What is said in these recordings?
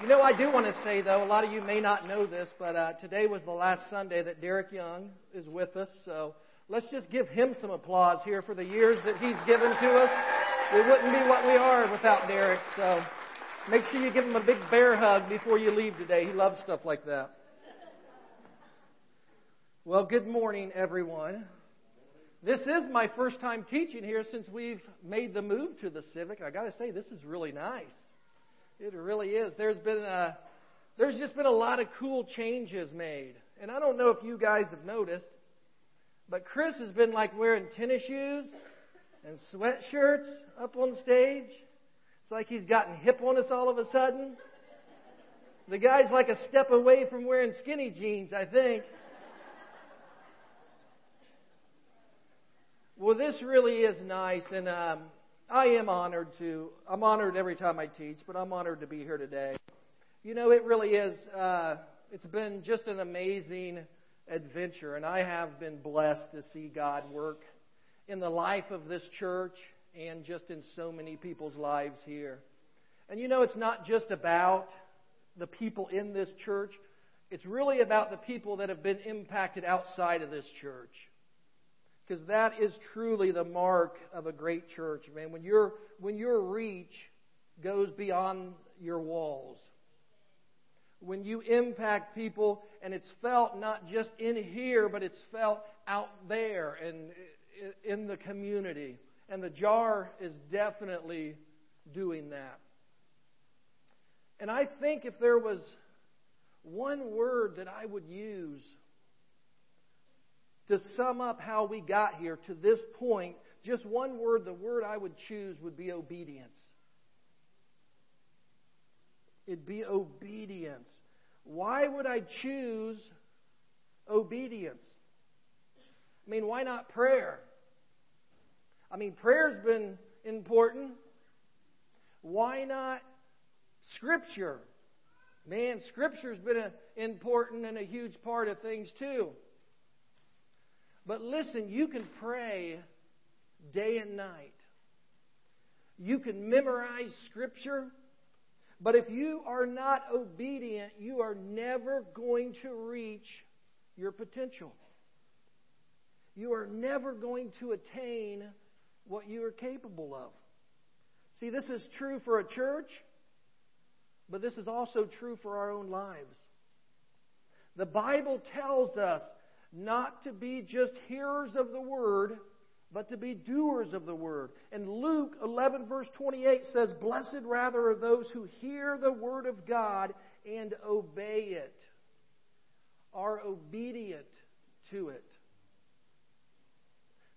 You know, I do want to say, though, a lot of you may not know this, but uh, today was the last Sunday that Derek Young is with us. So let's just give him some applause here for the years that he's given to us. We wouldn't be what we are without Derek. So make sure you give him a big bear hug before you leave today. He loves stuff like that. Well, good morning, everyone. This is my first time teaching here since we've made the move to the Civic. I got to say, this is really nice. It really is. There's been a, there's just been a lot of cool changes made. And I don't know if you guys have noticed, but Chris has been like wearing tennis shoes and sweatshirts up on stage. It's like he's gotten hip on us all of a sudden. The guy's like a step away from wearing skinny jeans, I think. Well, this really is nice, and um, I am honored to. I'm honored every time I teach, but I'm honored to be here today. You know, it really is. Uh, it's been just an amazing adventure, and I have been blessed to see God work in the life of this church and just in so many people's lives here. And you know, it's not just about the people in this church. It's really about the people that have been impacted outside of this church because that is truly the mark of a great church, man. When your when your reach goes beyond your walls, when you impact people, and it's felt not just in here, but it's felt out there and in the community, and the jar is definitely doing that. And I think if there was one word that I would use to sum up how we got here to this point, just one word, the word I would choose would be obedience. It'd be obedience. Why would I choose obedience? I mean, why not prayer? I mean, prayer's been important. Why not Scripture? Man, Scripture's been an important and a huge part of things too. But listen, you can pray day and night. You can memorize Scripture. But if you are not obedient, you are never going to reach your potential. You are never going to attain what you are capable of. See, this is true for a church, but this is also true for our own lives. The Bible tells us not to be just hearers of the word, but to be doers of the word. And Luke 11, verse 28 says, Blessed rather are those who hear the word of God and obey it, are obedient to it.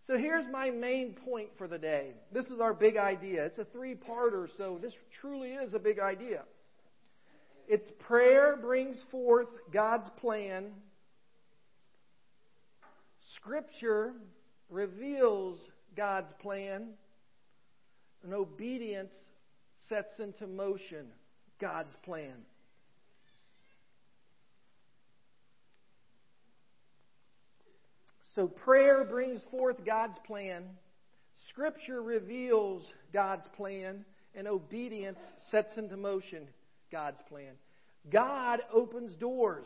So here's my main point for the day. This is our big idea. It's a three parter, so this truly is a big idea. It's prayer brings forth God's plan Scripture reveals God's plan, and obedience sets into motion God's plan. So prayer brings forth God's plan, Scripture reveals God's plan, and obedience sets into motion God's plan. God opens doors.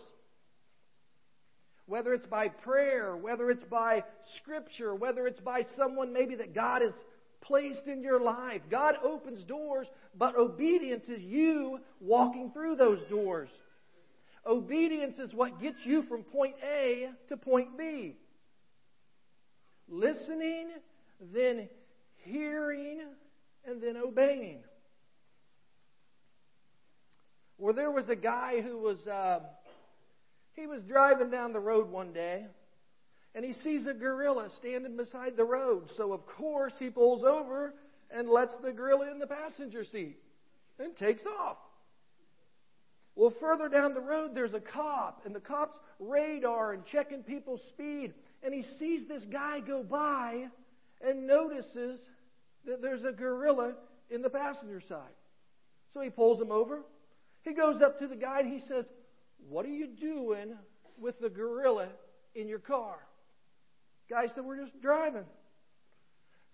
Whether it's by prayer, whether it's by scripture, whether it's by someone maybe that God has placed in your life. God opens doors, but obedience is you walking through those doors. Obedience is what gets you from point A to point B. Listening, then hearing, and then obeying. Well, there was a guy who was uh, he was driving down the road one day and he sees a gorilla standing beside the road. So, of course, he pulls over and lets the gorilla in the passenger seat and takes off. Well, further down the road, there's a cop, and the cop's radar and checking people's speed. And he sees this guy go by and notices that there's a gorilla in the passenger side. So he pulls him over. He goes up to the guy and he says, what are you doing with the gorilla in your car? Guy said, We're just driving.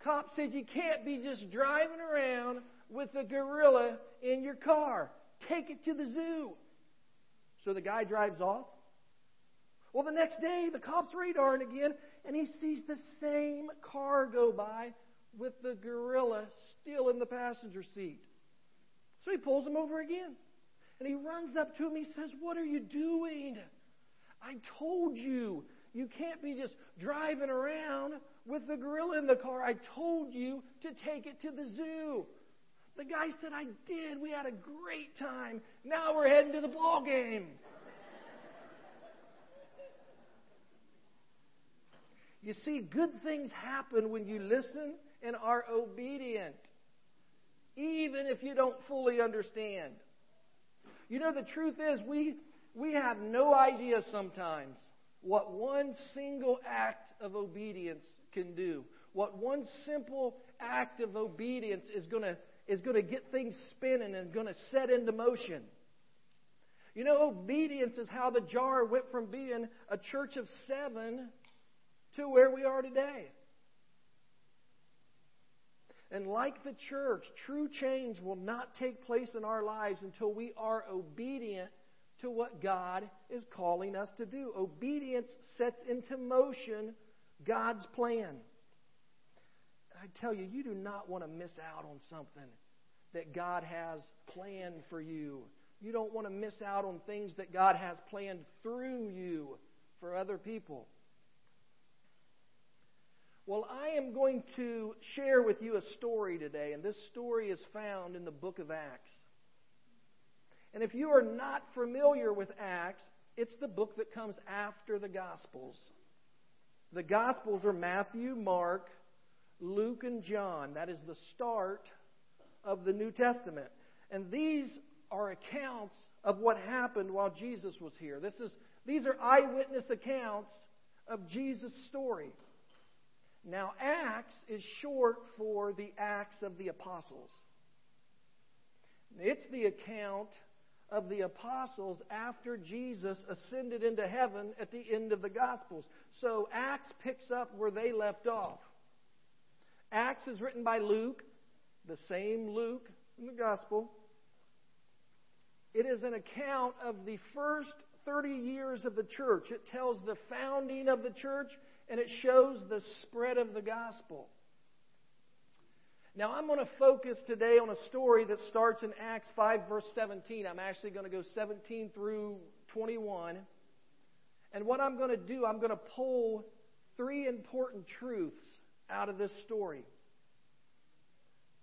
Cop said, You can't be just driving around with the gorilla in your car. Take it to the zoo. So the guy drives off. Well, the next day, the cops radar again, and he sees the same car go by with the gorilla still in the passenger seat. So he pulls him over again. And he runs up to him. He says, What are you doing? I told you, you can't be just driving around with the gorilla in the car. I told you to take it to the zoo. The guy said, I did. We had a great time. Now we're heading to the ball game. you see, good things happen when you listen and are obedient, even if you don't fully understand. You know, the truth is, we, we have no idea sometimes what one single act of obedience can do. What one simple act of obedience is going to is going to get things spinning and going to set into motion. You know, obedience is how the jar went from being a church of seven to where we are today. And like the church, true change will not take place in our lives until we are obedient to what God is calling us to do. Obedience sets into motion God's plan. I tell you, you do not want to miss out on something that God has planned for you. You don't want to miss out on things that God has planned through you for other people. Well, I am going to share with you a story today, and this story is found in the book of Acts. And if you are not familiar with Acts, it's the book that comes after the Gospels. The Gospels are Matthew, Mark, Luke, and John. That is the start of the New Testament. And these are accounts of what happened while Jesus was here. This is, these are eyewitness accounts of Jesus' story. Now, Acts is short for the Acts of the Apostles. It's the account of the apostles after Jesus ascended into heaven at the end of the Gospels. So Acts picks up where they left off. Acts is written by Luke, the same Luke in the Gospel. It is an account of the first 30 years of the church. It tells the founding of the church and it shows the spread of the gospel. Now, I'm going to focus today on a story that starts in Acts 5, verse 17. I'm actually going to go 17 through 21. And what I'm going to do, I'm going to pull three important truths out of this story.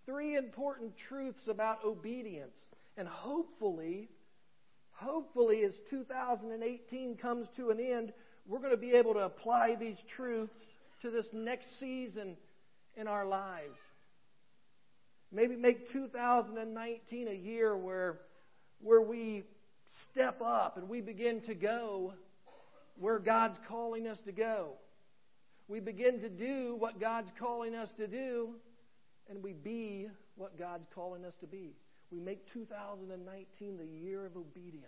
Three important truths about obedience. And hopefully, hopefully, as 2018 comes to an end, we're going to be able to apply these truths to this next season in our lives. Maybe make 2019 a year where, where we step up and we begin to go where God's calling us to go. We begin to do what God's calling us to do, and we be what God's calling us to be. We make 2019 the year of obedience.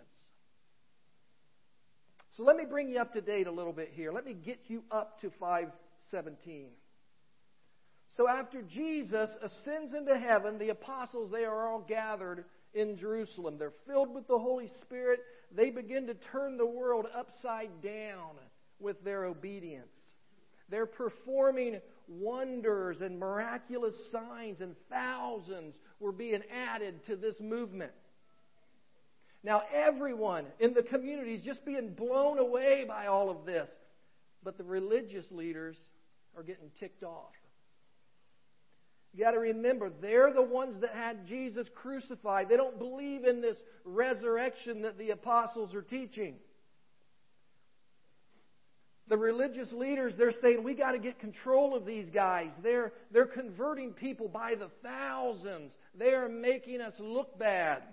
So let me bring you up to date a little bit here. Let me get you up to 517. So after Jesus ascends into heaven, the apostles, they are all gathered in Jerusalem. They're filled with the Holy Spirit. They begin to turn the world upside down with their obedience. They're performing wonders and miraculous signs, and thousands were being added to this movement. Now, everyone in the community is just being blown away by all of this. But the religious leaders are getting ticked off. You got to remember, they're the ones that had Jesus crucified. They don't believe in this resurrection that the apostles are teaching. The religious leaders, they're saying, we got to get control of these guys. They're, they're converting people by the thousands. They are making us look bad.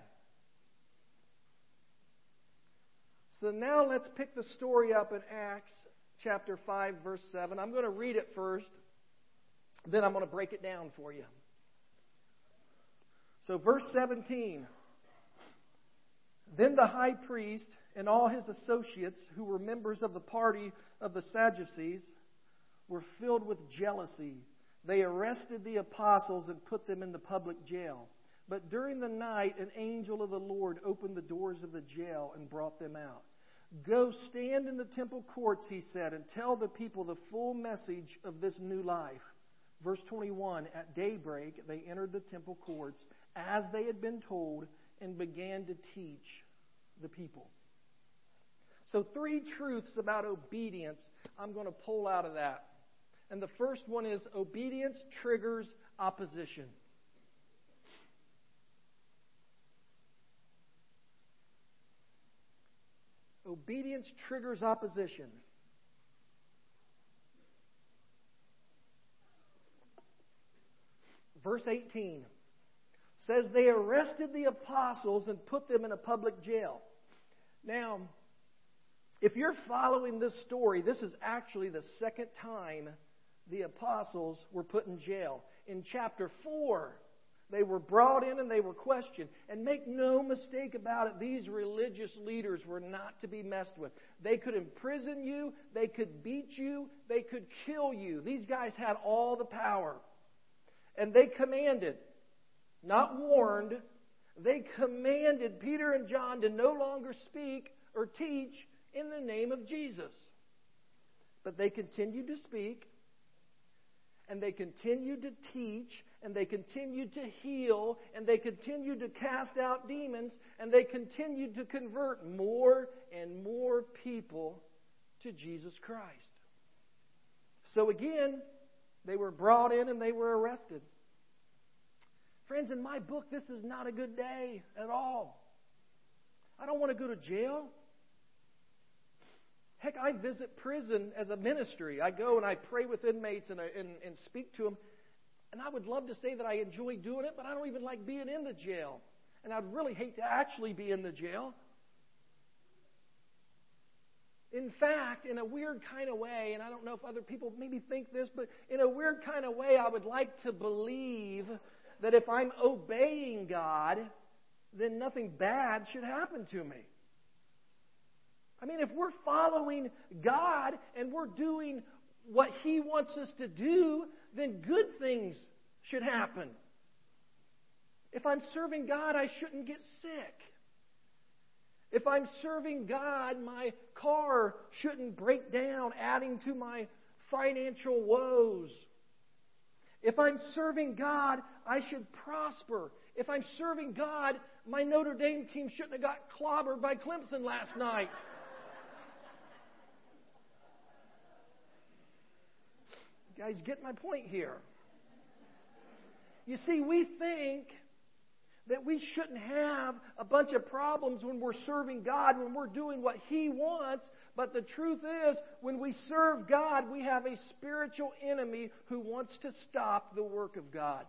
So now let's pick the story up in Acts chapter 5, verse 7. I'm going to read it first, then I'm going to break it down for you. So, verse 17. Then the high priest and all his associates, who were members of the party of the Sadducees, were filled with jealousy. They arrested the apostles and put them in the public jail. But during the night, an angel of the Lord opened the doors of the jail and brought them out. Go stand in the temple courts, he said, and tell the people the full message of this new life. Verse 21 At daybreak, they entered the temple courts as they had been told and began to teach the people. So, three truths about obedience I'm going to pull out of that. And the first one is obedience triggers opposition. Obedience triggers opposition. Verse 18 says they arrested the apostles and put them in a public jail. Now, if you're following this story, this is actually the second time the apostles were put in jail. In chapter 4, they were brought in and they were questioned. And make no mistake about it, these religious leaders were not to be messed with. They could imprison you, they could beat you, they could kill you. These guys had all the power. And they commanded, not warned, they commanded Peter and John to no longer speak or teach in the name of Jesus. But they continued to speak and they continued to teach, and they continued to heal, and they continued to cast out demons, and they continued to convert more and more people to Jesus Christ. So again, they were brought in and they were arrested. Friends, in my book, this is not a good day at all. I don't want to go to jail. Heck, I visit prison as a ministry. I go and I pray with inmates and, I, and, and speak to them. And I would love to say that I enjoy doing it, but I don't even like being in the jail. And I'd really hate to actually be in the jail. In fact, in a weird kind of way, and I don't know if other people maybe think this, but in a weird kind of way, I would like to believe that if I'm obeying God, then nothing bad should happen to me. I mean, if we're following God and we're doing what He wants us to do, then good things should happen. If I'm serving God, I shouldn't get sick. If I'm serving God, my car shouldn't break down, adding to my financial woes. If I'm serving God, I should prosper. If I'm serving God, my Notre Dame team shouldn't have got clobbered by Clemson last night. Guys get my point here? You see, we think that we shouldn't have a bunch of problems when we're serving God, when we're doing what He wants. But the truth is, when we serve God, we have a spiritual enemy who wants to stop the work of God.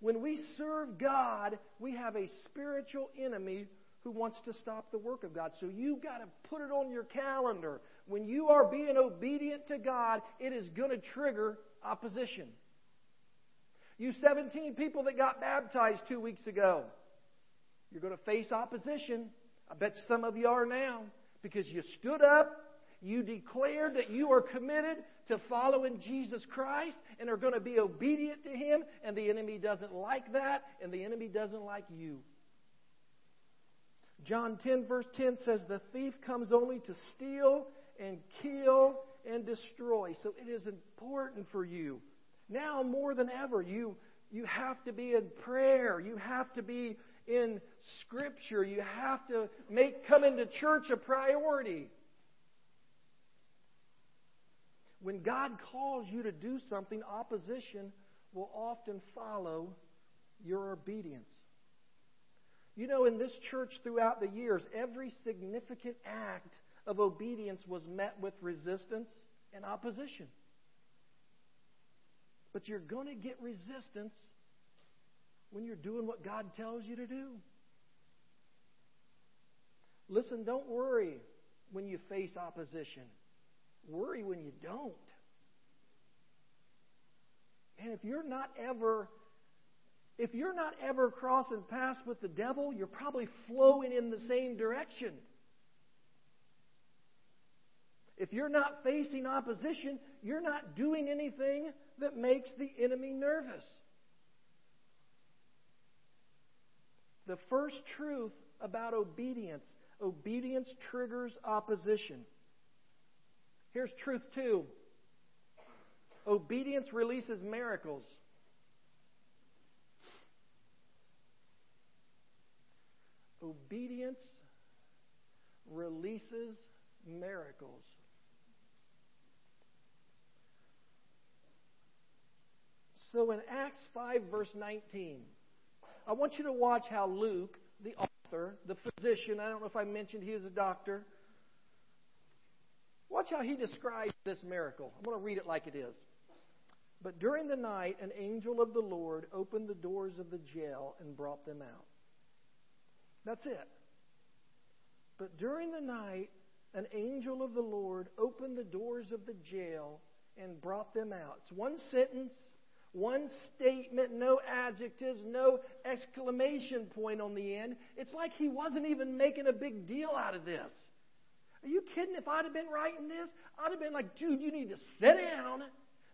When we serve God, we have a spiritual enemy who wants to stop the work of God. So you've got to put it on your calendar when you are being obedient to God, it is going to trigger opposition. You 17 people that got baptized two weeks ago, you're going to face opposition. I bet some of you are now because you stood up, you declared that you are committed to following Jesus Christ and are going to be obedient to Him, and the enemy doesn't like that, and the enemy doesn't like you. John 10, verse 10 says, The thief comes only to steal and kill and destroy. So it is important for you. Now more than ever, you, you have to be in prayer. You have to be in Scripture. You have to make coming to church a priority. When God calls you to do something, opposition will often follow your obedience. You know, in this church throughout the years, every significant act of obedience was met with resistance and opposition. But you're going to get resistance when you're doing what God tells you to do. Listen, don't worry when you face opposition. Worry when you don't. And if you're not ever if you're not ever crossing paths with the devil, you're probably flowing in the same direction. If you're not facing opposition, you're not doing anything that makes the enemy nervous. The first truth about obedience obedience triggers opposition. Here's truth two obedience releases miracles. Obedience releases miracles. So in Acts 5, verse 19, I want you to watch how Luke, the author, the physician, I don't know if I mentioned he is a doctor, watch how he describes this miracle. I'm going to read it like it is. But during the night, an angel of the Lord opened the doors of the jail and brought them out. That's it. But during the night, an angel of the Lord opened the doors of the jail and brought them out. It's one sentence, one statement, no adjectives, no exclamation point on the end. It's like he wasn't even making a big deal out of this. Are you kidding? If I'd have been writing this, I'd have been like, dude, you need to sit down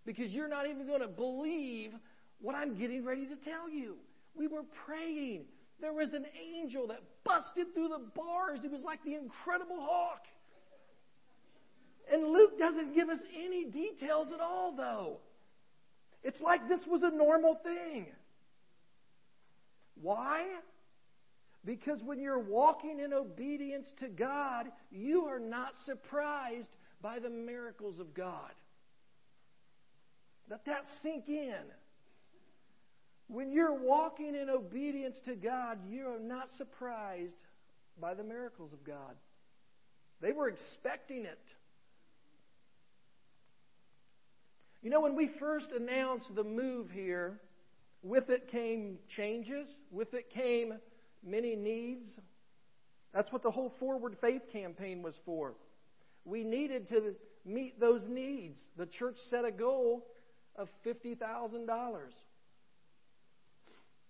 because you're not even going to believe what I'm getting ready to tell you. We were praying. There was an angel that busted through the bars. It was like the Incredible Hulk. And Luke doesn't give us any details at all, though. It's like this was a normal thing. Why? Because when you're walking in obedience to God, you are not surprised by the miracles of God. Let that sink in. When you're walking in obedience to God, you are not surprised by the miracles of God. They were expecting it. You know, when we first announced the move here, with it came changes, with it came many needs. That's what the whole Forward Faith campaign was for. We needed to meet those needs. The church set a goal of $50,000.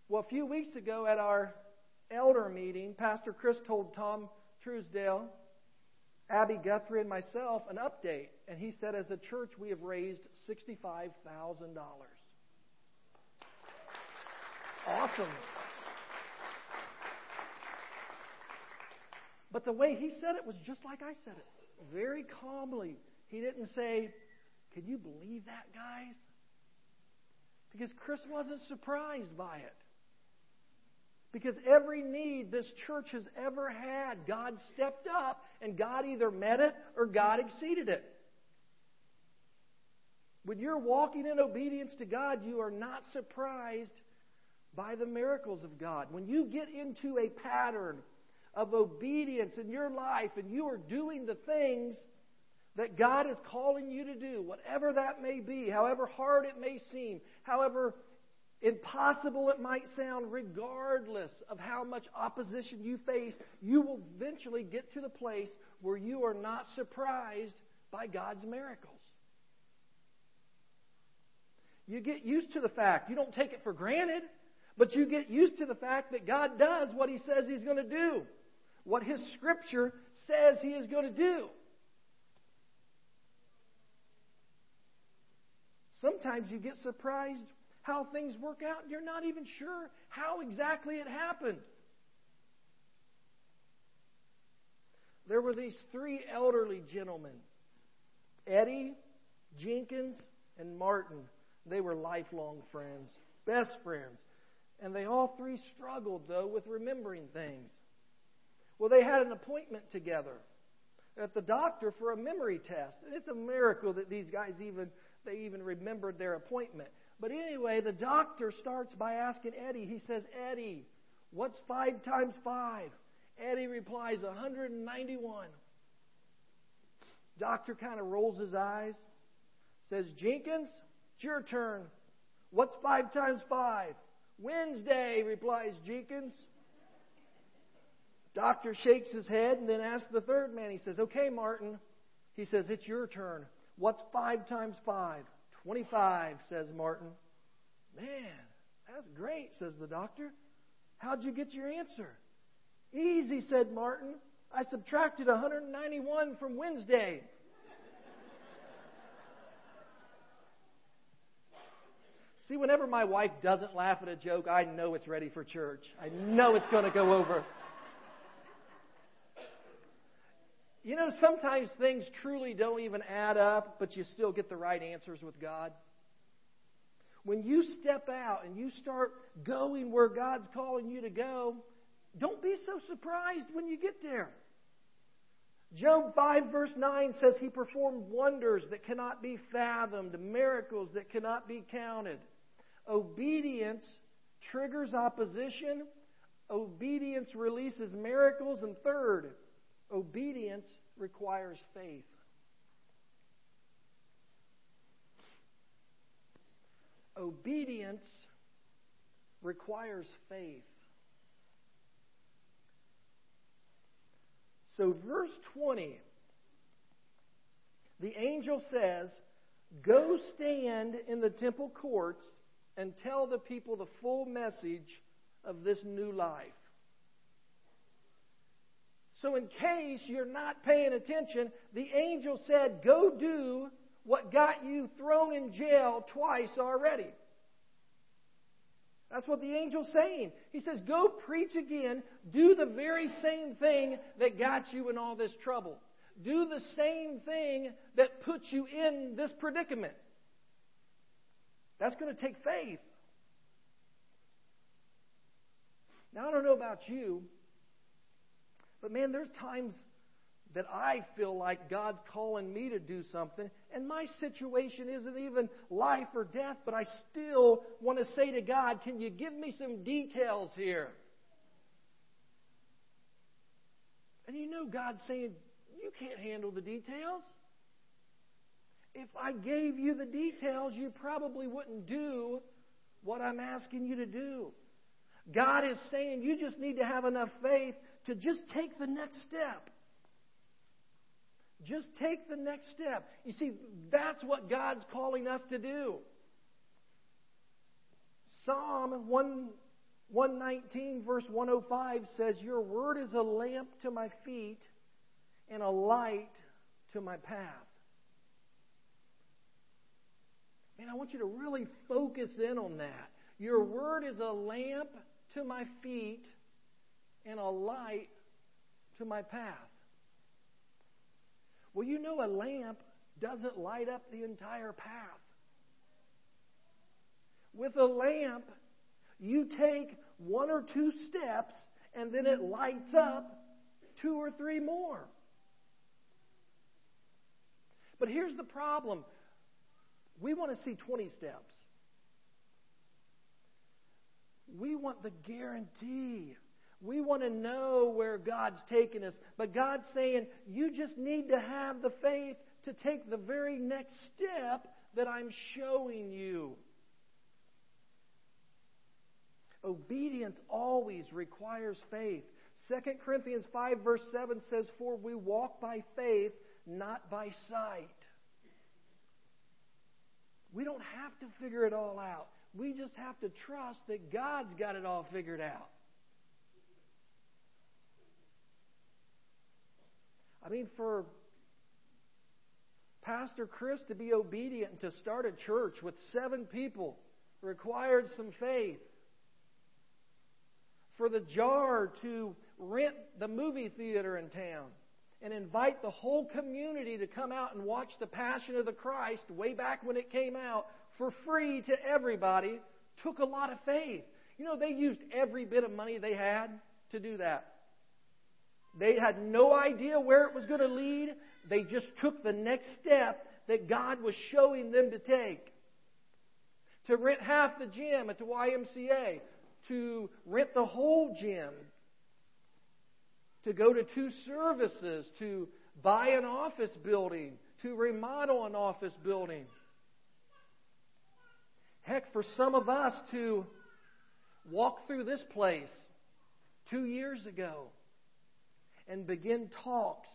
Well, a few weeks ago at our elder meeting, Pastor Chris told Tom Truesdale Abby Guthrie and myself an update. And he said, as a church, we have raised $65,000. Awesome. But the way he said it was just like I said it, very calmly. He didn't say, Can you believe that, guys? Because Chris wasn't surprised by it. Because every need this church has ever had, God stepped up and God either met it or God exceeded it. When you're walking in obedience to God, you are not surprised by the miracles of God. When you get into a pattern of obedience in your life and you are doing the things that God is calling you to do, whatever that may be, however hard it may seem, however impossible it might sound, regardless of how much opposition you face, you will eventually get to the place where you are not surprised by God's miracles. You get used to the fact, you don't take it for granted, but you get used to the fact that God does what He says He's going to do, what His Scripture says He is going to do. Sometimes you get surprised how things work out, you're not even sure how exactly it happened. There were these three elderly gentlemen Eddie, Jenkins, and Martin. They were lifelong friends, best friends. And they all three struggled, though, with remembering things. Well, they had an appointment together at the doctor for a memory test. And it's a miracle that these guys even they even remembered their appointment. But anyway, the doctor starts by asking Eddie, he says, Eddie, what's 5 times 5? Eddie replies, 191. Doctor kind of rolls his eyes, says, Jenkins, it's your turn. What's 5 times 5? Wednesday, replies Jenkins. Doctor shakes his head and then asks the third man, he says, Okay, Martin. He says, It's your turn. What's 5 times 5? 25, says Martin. Man, that's great, says the doctor. How'd you get your answer? Easy, said Martin. I subtracted 191 from Wednesday. See, whenever my wife doesn't laugh at a joke, I know it's ready for church. I know it's going to go over. You know, sometimes things truly don't even add up, but you still get the right answers with God. When you step out and you start going where God's calling you to go, don't be so surprised when you get there. Job 5, verse 9 says he performed wonders that cannot be fathomed, miracles that cannot be counted. Obedience triggers opposition. Obedience releases miracles. And third, obedience requires faith. Obedience requires faith. So, verse 20, the angel says, Go stand in the temple courts and tell the people the full message of this new life. So, in case you're not paying attention, the angel said, Go do what got you thrown in jail twice already. That's what the angel's saying. He says, Go preach again. Do the very same thing that got you in all this trouble. Do the same thing that put you in this predicament. That's going to take faith. Now, I don't know about you, but man, there's times that I feel like God's calling me to do something, and my situation isn't even life or death, but I still want to say to God, Can you give me some details here? And you know God's saying, You can't handle the details. If I gave you the details, you probably wouldn't do what I'm asking you to do. God is saying you just need to have enough faith to just take the next step. Just take the next step. You see, that's what God's calling us to do. Psalm 1, 119, verse 105 says, Your word is a lamp to my feet and a light to my path. Man, I want you to really focus in on that. Your word is a lamp to my feet and a light to my path. Well, you know, a lamp doesn't light up the entire path. With a lamp, you take one or two steps and then it lights up two or three more. But here's the problem we want to see 20 steps. We want the guarantee. We want to know where God's taking us. But God's saying, you just need to have the faith to take the very next step that I'm showing you. Obedience always requires faith. 2 Corinthians 5, verse 7 says, For we walk by faith, not by sight. We don't have to figure it all out. We just have to trust that God's got it all figured out. I mean, for Pastor Chris to be obedient and to start a church with seven people required some faith. For the jar to rent the movie theater in town and invite the whole community to come out and watch The Passion of the Christ way back when it came out for free to everybody took a lot of faith. You know, they used every bit of money they had to do that. They had no idea where it was going to lead. They just took the next step that God was showing them to take. To rent half the gym at the YMCA, to rent the whole gym, to go to two services, to buy an office building, to remodel an office building. Heck, for some of us to walk through this place two years ago and begin talks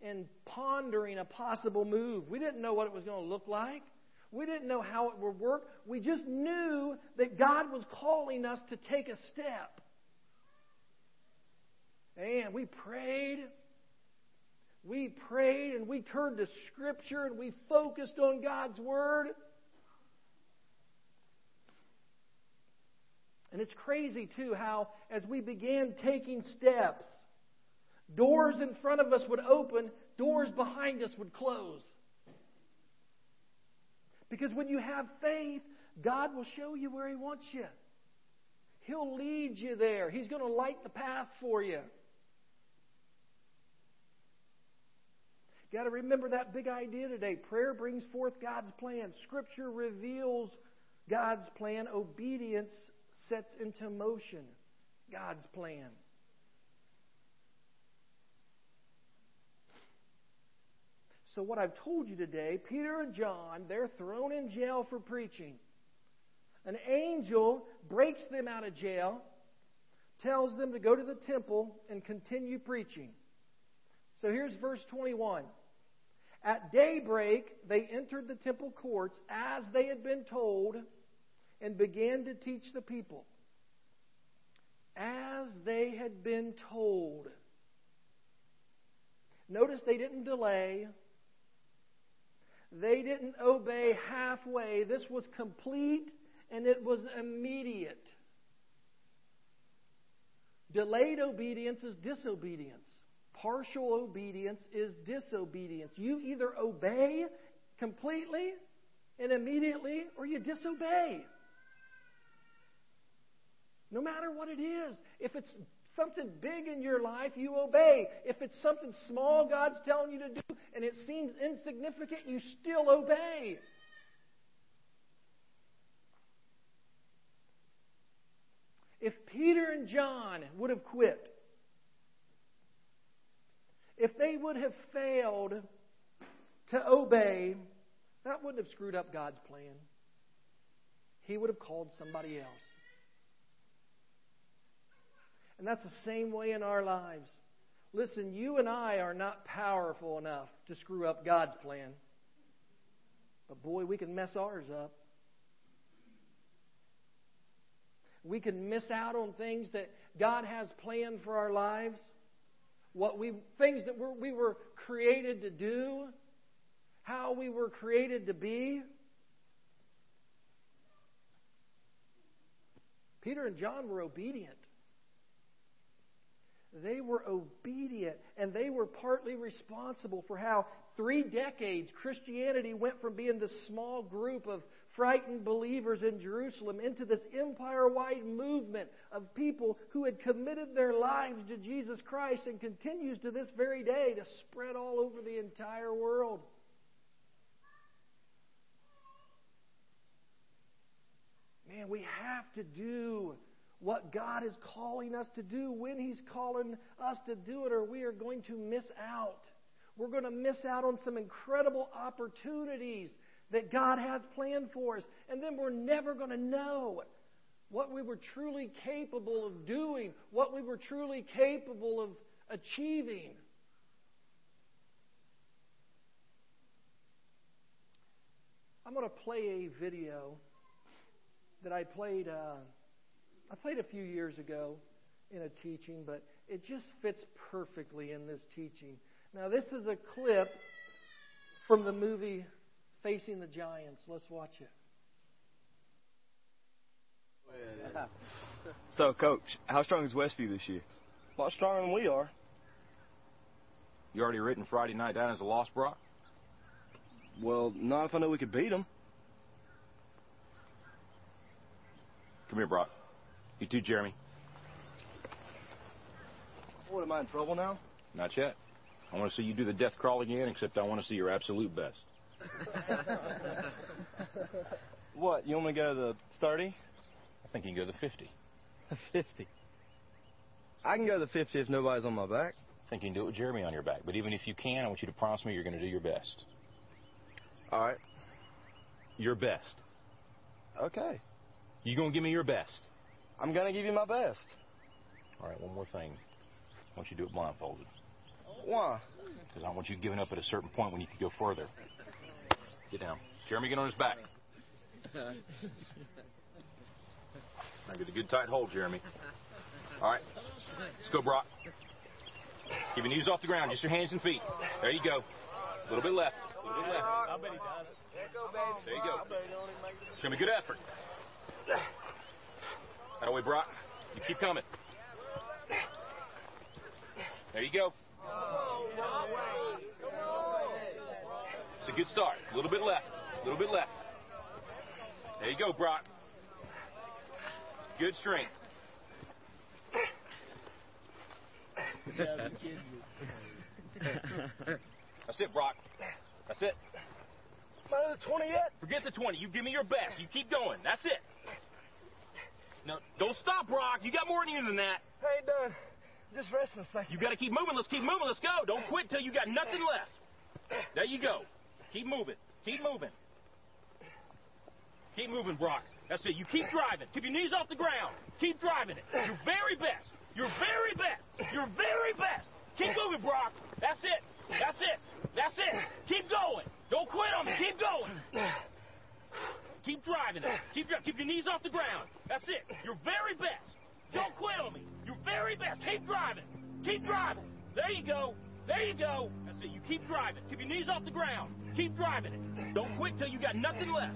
and pondering a possible move. We didn't know what it was going to look like. We didn't know how it would work. We just knew that God was calling us to take a step. And we prayed. We prayed and we turned to Scripture and we focused on God's Word. And it's crazy, too, how as we began taking steps, doors in front of us would open, doors behind us would close. Because when you have faith, God will show you where He wants you. He'll lead you there. He's going to light the path for you. Got to remember that big idea today. Prayer brings forth God's plan. Scripture reveals God's plan. Obedience sets into motion God's plan. So, what I've told you today, Peter and John, they're thrown in jail for preaching. An angel breaks them out of jail, tells them to go to the temple and continue preaching. So here's verse 21. At daybreak, they entered the temple courts as they had been told and began to teach the people. As they had been told. Notice they didn't delay. They didn't obey halfway. This was complete and it was immediate. Delayed obedience is disobedience. Partial obedience is disobedience. You either obey completely and immediately or you disobey. No matter what it is. If it's something big in your life, you obey. If it's something small God's telling you to do and it seems insignificant, you still obey. If Peter and John would have quit, if they would have failed to obey, that wouldn't have screwed up God's plan. He would have called somebody else. And that's the same way in our lives. Listen, you and I are not powerful enough to screw up God's plan. But boy, we can mess ours up. We can miss out on things that God has planned for our lives. What we things that we were created to do, how we were created to be. Peter and John were obedient. They were obedient, and they were partly responsible for how three decades Christianity went from being this small group of frightened believers in Jerusalem into this empire wide movement of people who had committed their lives to Jesus Christ and continues to this very day to spread all over the entire world. Man, we have to do what God is calling us to do when He's calling us to do it, or we are going to miss out. We're going to miss out on some incredible opportunities that God has planned for us. And then we're never going to know what we were truly capable of doing, what we were truly capable of achieving. I'm going to play a video that I played. Uh, I played a few years ago in a teaching, but it just fits perfectly in this teaching. Now, this is a clip from the movie Facing the Giants. Let's watch it. So, Coach, how strong is Westview this year? A lot stronger than we are. You already written Friday night down as a loss, Brock? Well, not if I know we could beat them. Come here, Brock. You too, Jeremy. What, am I in trouble now? Not yet. I want to see you do the death crawl again, except I want to see your absolute best. what, you only go to the 30? I think you can go to the 50. 50. I can go to the 50 if nobody's on my back. I think you can do it with Jeremy on your back. But even if you can, I want you to promise me you're going to do your best. All right. Your best. Okay. You going to give me your best? I'm going to give you my best. All right, one more thing. I want you to do it blindfolded. Why? Because I want you giving up at a certain point when you can go further. Get down. Jeremy, get on his back. Now get a good tight hold, Jeremy. All right. Let's go, Brock. Keep your knees off the ground, just your hands and feet. There you go. A little bit left. A little bit left. I bet he does it. There you go. Show me good effort. That way, Brock. You keep coming. There you go. It's a good start. A little bit left. A little bit left. There you go, Brock. Good strength. That's it, Brock. That's it. Not at the 20 yet? Forget the 20. You give me your best. You keep going. That's it. Stop, Brock. You got more in you than that. I ain't done. Just resting a second. You got to keep moving. Let's keep moving. Let's go. Don't quit till you got nothing left. There you go. Keep moving. Keep moving. Keep moving, Brock. That's it. You keep driving. Keep your knees off the ground. Keep driving it. Your very best. Your very best. Your very best. Keep moving, Brock. That's it. That's it. That's it. Keep going. Don't quit on me. Keep going. Keep driving it. Keep your, keep your knees off the ground. That's it. Your very best. Don't quit on me. Your very best. Keep driving. Keep driving. There you go. There you go. That's it. You keep driving. Keep your knees off the ground. Keep driving it. Don't quit till you got nothing left.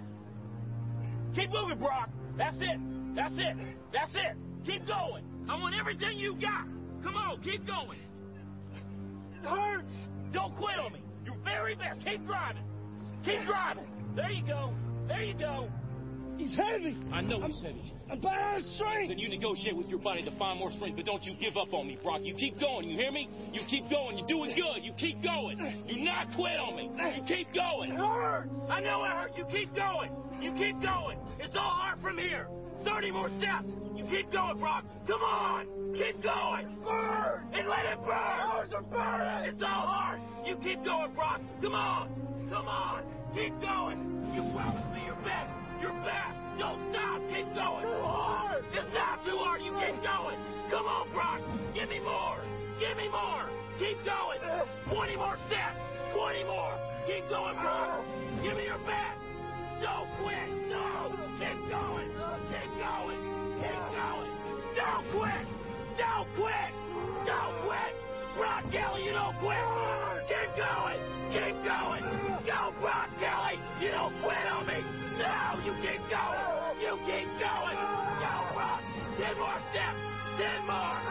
Keep moving, Brock. That's it. That's it. That's it. Keep going. I want everything you got. Come on, keep going. It hurts. Don't quit on me. Your very best. Keep driving. Keep driving. There you go. There you go. He's heavy. I know he's heavy. I'm bad strength. Then you negotiate with your body to find more strength, but don't you give up on me, Brock. You keep going. You hear me? You keep going. You're doing good. You keep going. You not quit on me. You keep going. It hurts. I know it hurts. You keep going. You keep going. It's all hard from here. 30 more steps. You keep going, Brock. Come on. Keep going. Burn. And let it burn. Hours are burning. It's all hard. You keep going, Brock. Come on. Come on. Keep going. You your best. Your best. Don't stop. Keep going. Too hard. It's not too hard. You keep going. Come on, Brock. Give me more. Give me more. Keep going. 20 more steps. 20 more. Keep going, Brock. Give me your best. Don't quit. No. Keep going. Keep going. Keep going. Don't quit. Don't quit. Don't quit. Brock Kelley, you don't quit. Keep going. Keep going. Go, Brock Kelley. You don't quit on me. No, you keep going. You keep going. Go, Brock. Ten more steps. Ten more.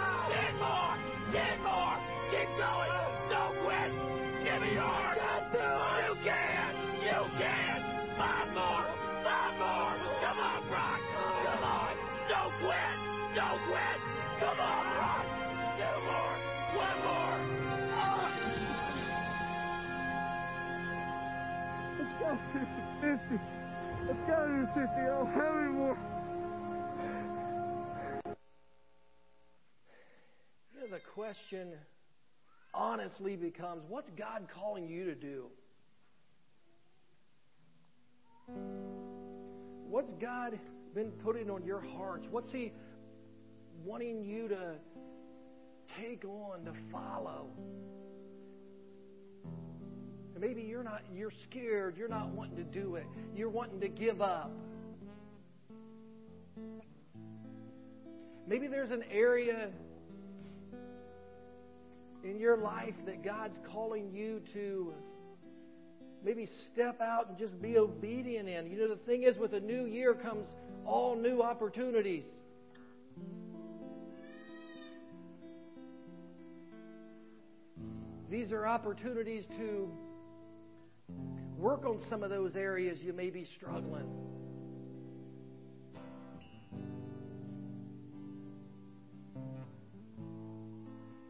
Let's go to 50. I don't have more. The question honestly becomes what's God calling you to do? What's God been putting on your hearts? What's He wanting you to take on, to follow? And maybe you're not, you're scared, you're not wanting to do it, you're wanting to give up. Maybe there's an area in your life that God's calling you to maybe step out and just be obedient in. You know, the thing is, with a new year comes all new opportunities. These are opportunities to work on some of those areas you may be struggling.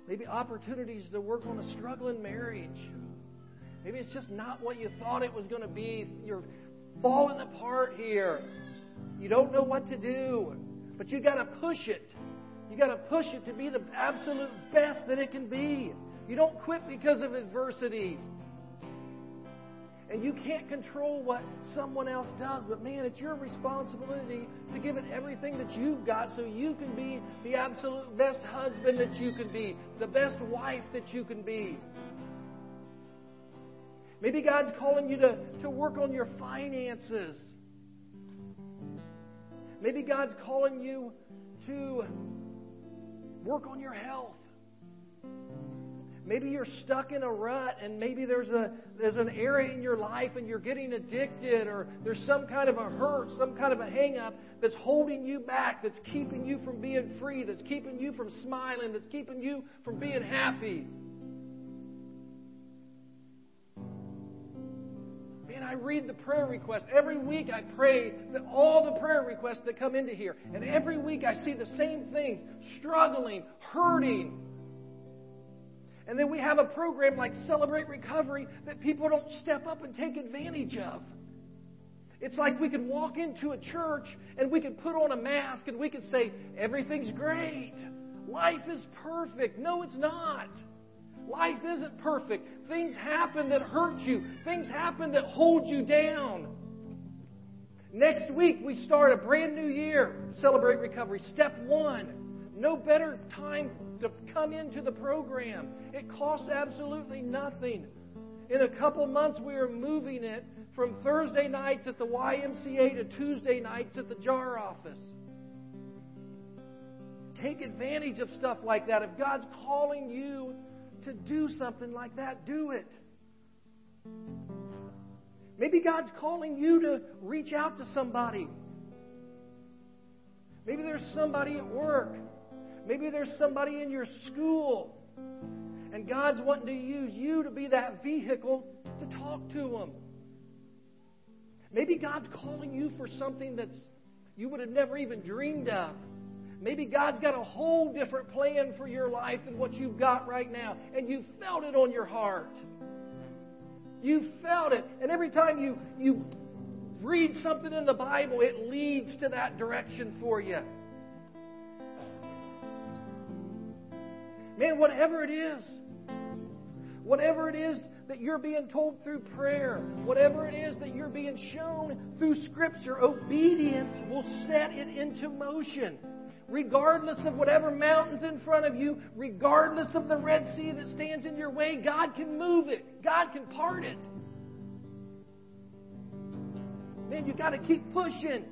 Maybe opportunities to work on a struggling marriage. Maybe it's just not what you thought it was going to be. You're falling apart here. You don't know what to do, but you got to push it. You got to push it to be the absolute best that it can be. You don't quit because of adversity. And you can't control what someone else does, but man, it's your responsibility to give it everything that you've got so you can be the absolute best husband that you can be, the best wife that you can be. Maybe God's calling you to, to work on your finances. Maybe God's calling you to work on your health. Maybe you're stuck in a rut and maybe there's a there's an area in your life and you're getting addicted or there's some kind of a hurt, some kind of a hang up that's holding you back, that's keeping you from being free, that's keeping you from smiling, that's keeping you from being happy. Man, I read the prayer requests. Every week I pray that all the prayer requests that come into here. And every week I see the same things struggling, hurting, and then we have a program like Celebrate Recovery that people don't step up and take advantage of. It's like we could walk into a church and we could put on a mask and we could say, everything's great. Life is perfect. No, it's not. Life isn't perfect. Things happen that hurt you, things happen that hold you down. Next week, we start a brand new year. Celebrate Recovery. Step one. No better time to come into the program. It costs absolutely nothing. In a couple months, we are moving it from Thursday nights at the YMCA to Tuesday nights at the JAR office. Take advantage of stuff like that. If God's calling you to do something like that, do it. Maybe God's calling you to reach out to somebody. Maybe there's somebody at work Maybe there's somebody in your school, and God's wanting to use you to be that vehicle to talk to them. Maybe God's calling you for something that's you would have never even dreamed of. Maybe God's got a whole different plan for your life than what you've got right now, and you felt it on your heart. You felt it, and every time you you read something in the Bible, it leads to that direction for you. Man, whatever it is, whatever it is that you're being told through prayer, whatever it is that you're being shown through Scripture, obedience will set it into motion. Regardless of whatever mountain's in front of you, regardless of the Red Sea that stands in your way, God can move it. God can part it. Man, you've got to keep pushing.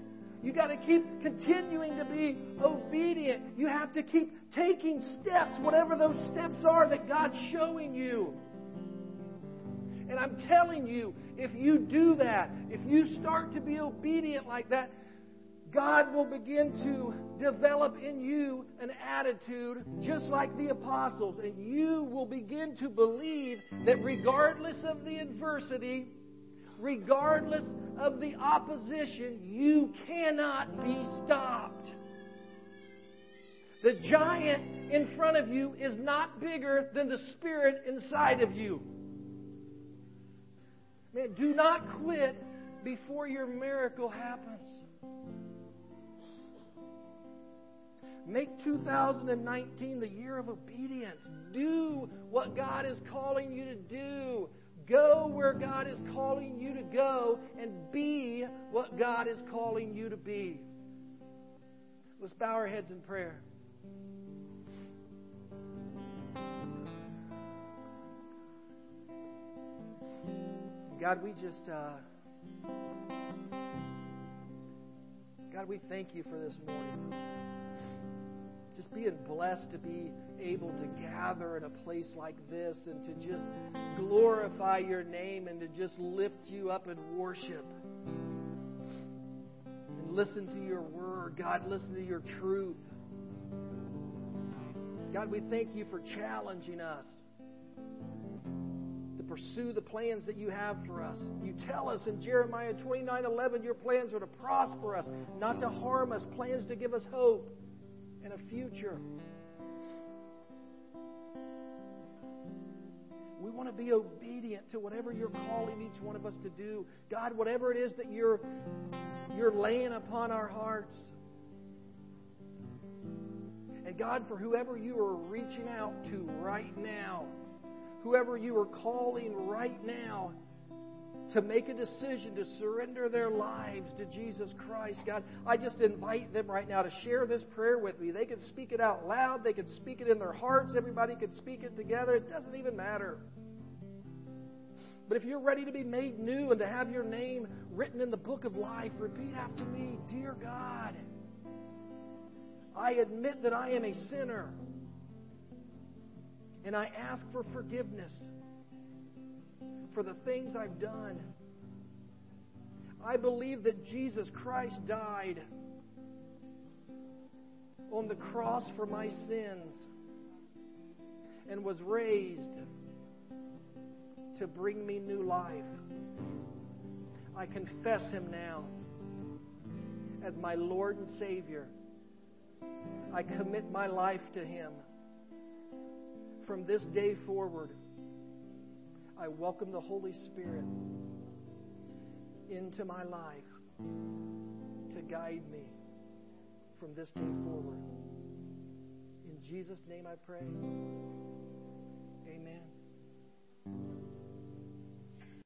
You got to keep continuing to be obedient. You have to keep taking steps, whatever those steps are that God's showing you. And I'm telling you, if you do that, if you start to be obedient like that, God will begin to develop in you an attitude just like the apostles, and you will begin to believe that regardless of the adversity, regardless of the opposition, you cannot be stopped. The giant in front of you is not bigger than the spirit inside of you. Man, do not quit before your miracle happens. Make 2019 the year of obedience. Do what God is calling you to do. Go where God is calling you to go and be what God is calling you to be. Let's bow our heads in prayer. God, we just, uh, God, we thank you for this morning just being blessed to be able to gather in a place like this and to just glorify your name and to just lift you up in worship. And listen to your word. God, listen to your truth. God, we thank you for challenging us to pursue the plans that you have for us. You tell us in Jeremiah 29 11, your plans are to prosper us, not to harm us, plans to give us hope and a future. We want to be obedient to whatever you're calling each one of us to do. God, whatever it is that you're, you're laying upon our hearts. And God, for whoever you are reaching out to right now, whoever you are calling right now, to make a decision to surrender their lives to Jesus Christ. God, I just invite them right now to share this prayer with me. They can speak it out loud, they can speak it in their hearts, everybody can speak it together. It doesn't even matter. But if you're ready to be made new and to have your name written in the book of life, repeat after me Dear God, I admit that I am a sinner And I ask for forgiveness for the things I've done. I believe that Jesus Christ died on the cross for my sins and was raised to bring me new life. I confess him now as my Lord and Savior. I commit my life to him. From this day forward, I welcome the Holy Spirit into my life to guide me from this day forward. In Jesus' name I pray. Amen.